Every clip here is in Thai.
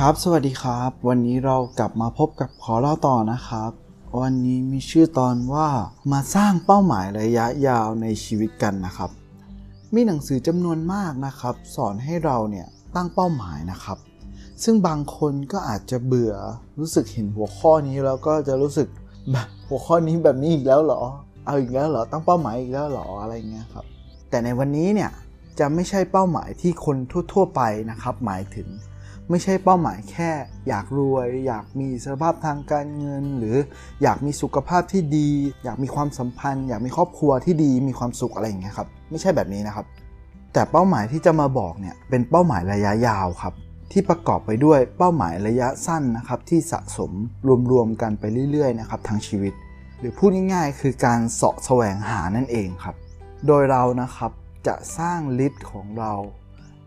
ครับ สวัสดีครับ วันนี้เรากลับมาพบกับขอเล่าต่อนะครับ วันนี้มีชื่อตอนว่ามาสร้างเป้าหมายระยะยาวในชีวิตกันนะครับ มีหนังสือจำนวนมากนะครับ สอนให้เราเนี่ยตั้งเป้าหมายนะครับ ซึ่งบางคนก็อาจจะเบื่อรู้สึกเห็นหัวข้อนี้แล้วก็จะรู้สึกแบบหัวข้อนี้แบบนี้อีกแล้วเหรอ เอาอีกแล้วเหรอตั้งเป้าหมายอีกแล้วเหรออะไรเงี้ยครับแต่ในวันนี้เนี่ยจะไม่ใช่เป้าหมายที่คนทั่ว ๆ ไปนะครับ หมายถึง ไม่ใช่เป้าหมายแค่ อยากรวย อยากมีสภาพทางการเงิน หรืออยากมีสุขภาพที่ดี อยากมีความสัมพันธ์ อยากมีครอบครัวที่ดีมีความสุขอะไรอย่างเงี้ยครับไม่ใช่แบบนี้นะครับ แต่เป้าหมายที่จะมาบอกเนี่ยเป็นเป้าหมายระยะยาวครับที่ประกอบไปด้วยเป้าหมายระยะสั้นนะครับที่สะสมรวมๆกันไปเรื่อยๆนะครับทั้งชีวิต หรือพูดง่ายๆ คือการเสาะแสวงหานั่นเองครับ โดยเรานะครับจะสร้าง list ของเรา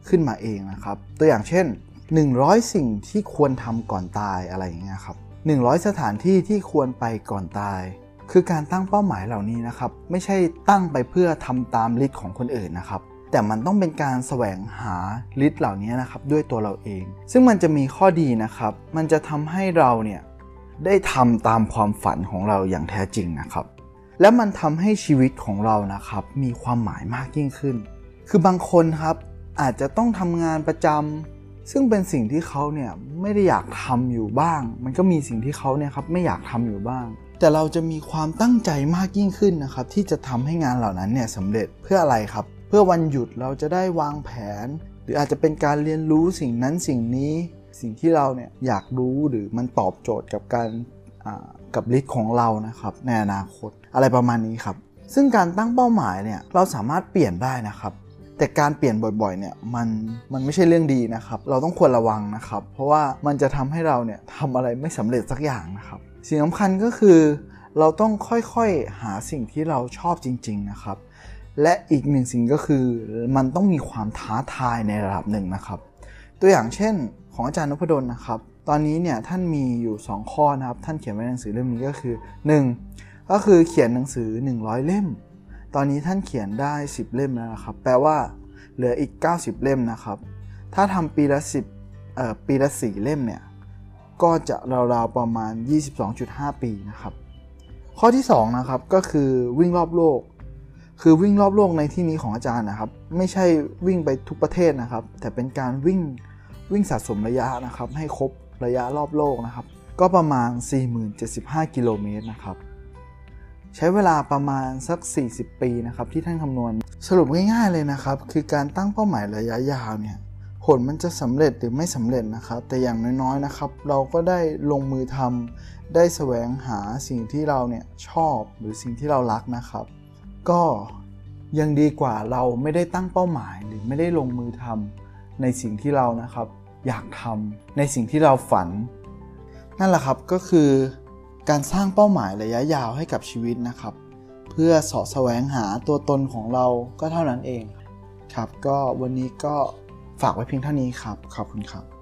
ขึ้นมาเองนะครับ ตัวอย่างเช่น 100 สิ่งที่ควรทำก่อนตายอะไรอย่างเงี้ยครับ100 สถานที่ที่ควรไปก่อนตาย คือการตั้งเป้าหมายเหล่านี้นะครับ ไม่ใช่ตั้งไปเพื่อทำตาม list ของคนอื่นนะครับ แต่มันต้องเป็นการแสวงหา list เหล่านี้นะครับด้วยตัวเราเอง ซึ่งมันจะมีข้อดีนะครับ มันจะทำให้เราเนี่ยได้ทำตามความฝันของเราอย่างแท้จริงนะครับ และมันทำให้ชีวิตของเรานะครับ มีความหมายมากยิ่งขึ้น คือบางคนครับอาจจะต้องทำงานประจำ ซึ่งเป็นสิ่งที่เขาเนี่ยไม่ได้อยากทำอยู่บ้าง มันก็มีสิ่งที่เขาเนี่ยครับไม่อยากทำอยู่บ้าง แต่เราจะมีความตั้งใจมากยิ่งขึ้นนะครับที่จะทำให้งานเหล่านั้นเนี่ยสำเร็จเพื่ออะไรครับ เพื่อวันหยุดเราจะได้วางแผน หรืออาจจะเป็นการเรียนรู้สิ่งนั้นสิ่งนี้ สิ่งที่เราเนี่ยอยากรู้หรือมันตอบโจทย์กับการกับ list ของเรานะครับในอนาคตอะไรประมาณนี้ครับ ซึ่งการตั้งเป้าหมายเนี่ยเราสามารถเปลี่ยนได้นะครับ แต่การเปลี่ยนบ่อยๆเนี่ยมันมันไม่ใช่เรื่องดีนะครับ เราต้องควรระวังนะครับ เพราะว่ามันจะทำให้เราเนี่ยทำอะไรไม่สำเร็จสักอย่างนะครับ สิ่งสำคัญก็คือเราต้องค่อยๆหาสิ่งที่เราชอบจริง ๆนะครับ และอีกหนึ่งสิ่งก็คือมันต้องมีความท้าทายในระดับหนึ่งนะครับ ตัวอย่างเช่นของอาจารย์นพดลนะครับ ตอนนี้เนี่ยท่านมีอยู่ 2 ข้อนะครับ ท่านเขียนไว้ในหนังสือเล่มนี้ก็คือ 1. ก็คือเขียนหนังสือ 100 เล่ม ตอนนี้ท่านเขียนได้ 10 เล่มแล้วนะครับ แปลว่าเหลืออีก 90 เล่มนะครับ ถ้าทำปีละ 10เอ่อปีละ 4 เล่มเนี่ย ก็จะราวๆประมาณ 22.5 ปีนะครับ ข้อที่ 2 นะครับ ก็คือวิ่งรอบโลก คือวิ่งรอบโลกในที่นี้ของอาจารย์นะครับ ไม่ใช่วิ่งไปทุกประเทศนะครับ แต่เป็นการวิ่งวิ่งสะสมระยะนะครับ ให้ครบระยะรอบโลกนะครับ ก็ประมาณ 4075 กิโลเมตรนะครับ ใช้เวลาประมาณสัก 40 ปีนะครับที่ท่านคำนวณ สรุปง่ายๆเลยนะครับ คือการตั้งเป้าหมายระยะยาวเนี่ยผลมันจะสำเร็จหรือไม่สำเร็จนะครับ แต่อย่างน้อยๆนะครับ เราก็ได้ลงมือทำได้แสวงหาสิ่งที่เราเนี่ยชอบหรือสิ่งที่เรารักนะครับ ก็ยังดีกว่าเราไม่ได้ตั้งเป้าหมายหรือไม่ได้ลงมือทำในสิ่งที่เรานะครับ อยากทำในสิ่งที่เราฝัน นั่นแหละครับก็คือ การสร้างเป้าหมายระยะยาวให้กับชีวิตนะครับ เพื่อสอดแสวงหาตัวตนของเราก็เท่านั้นเองครับ ก็วันนี้ก็ฝากไว้เพียงเท่านี้ครับ ขอบคุณครับ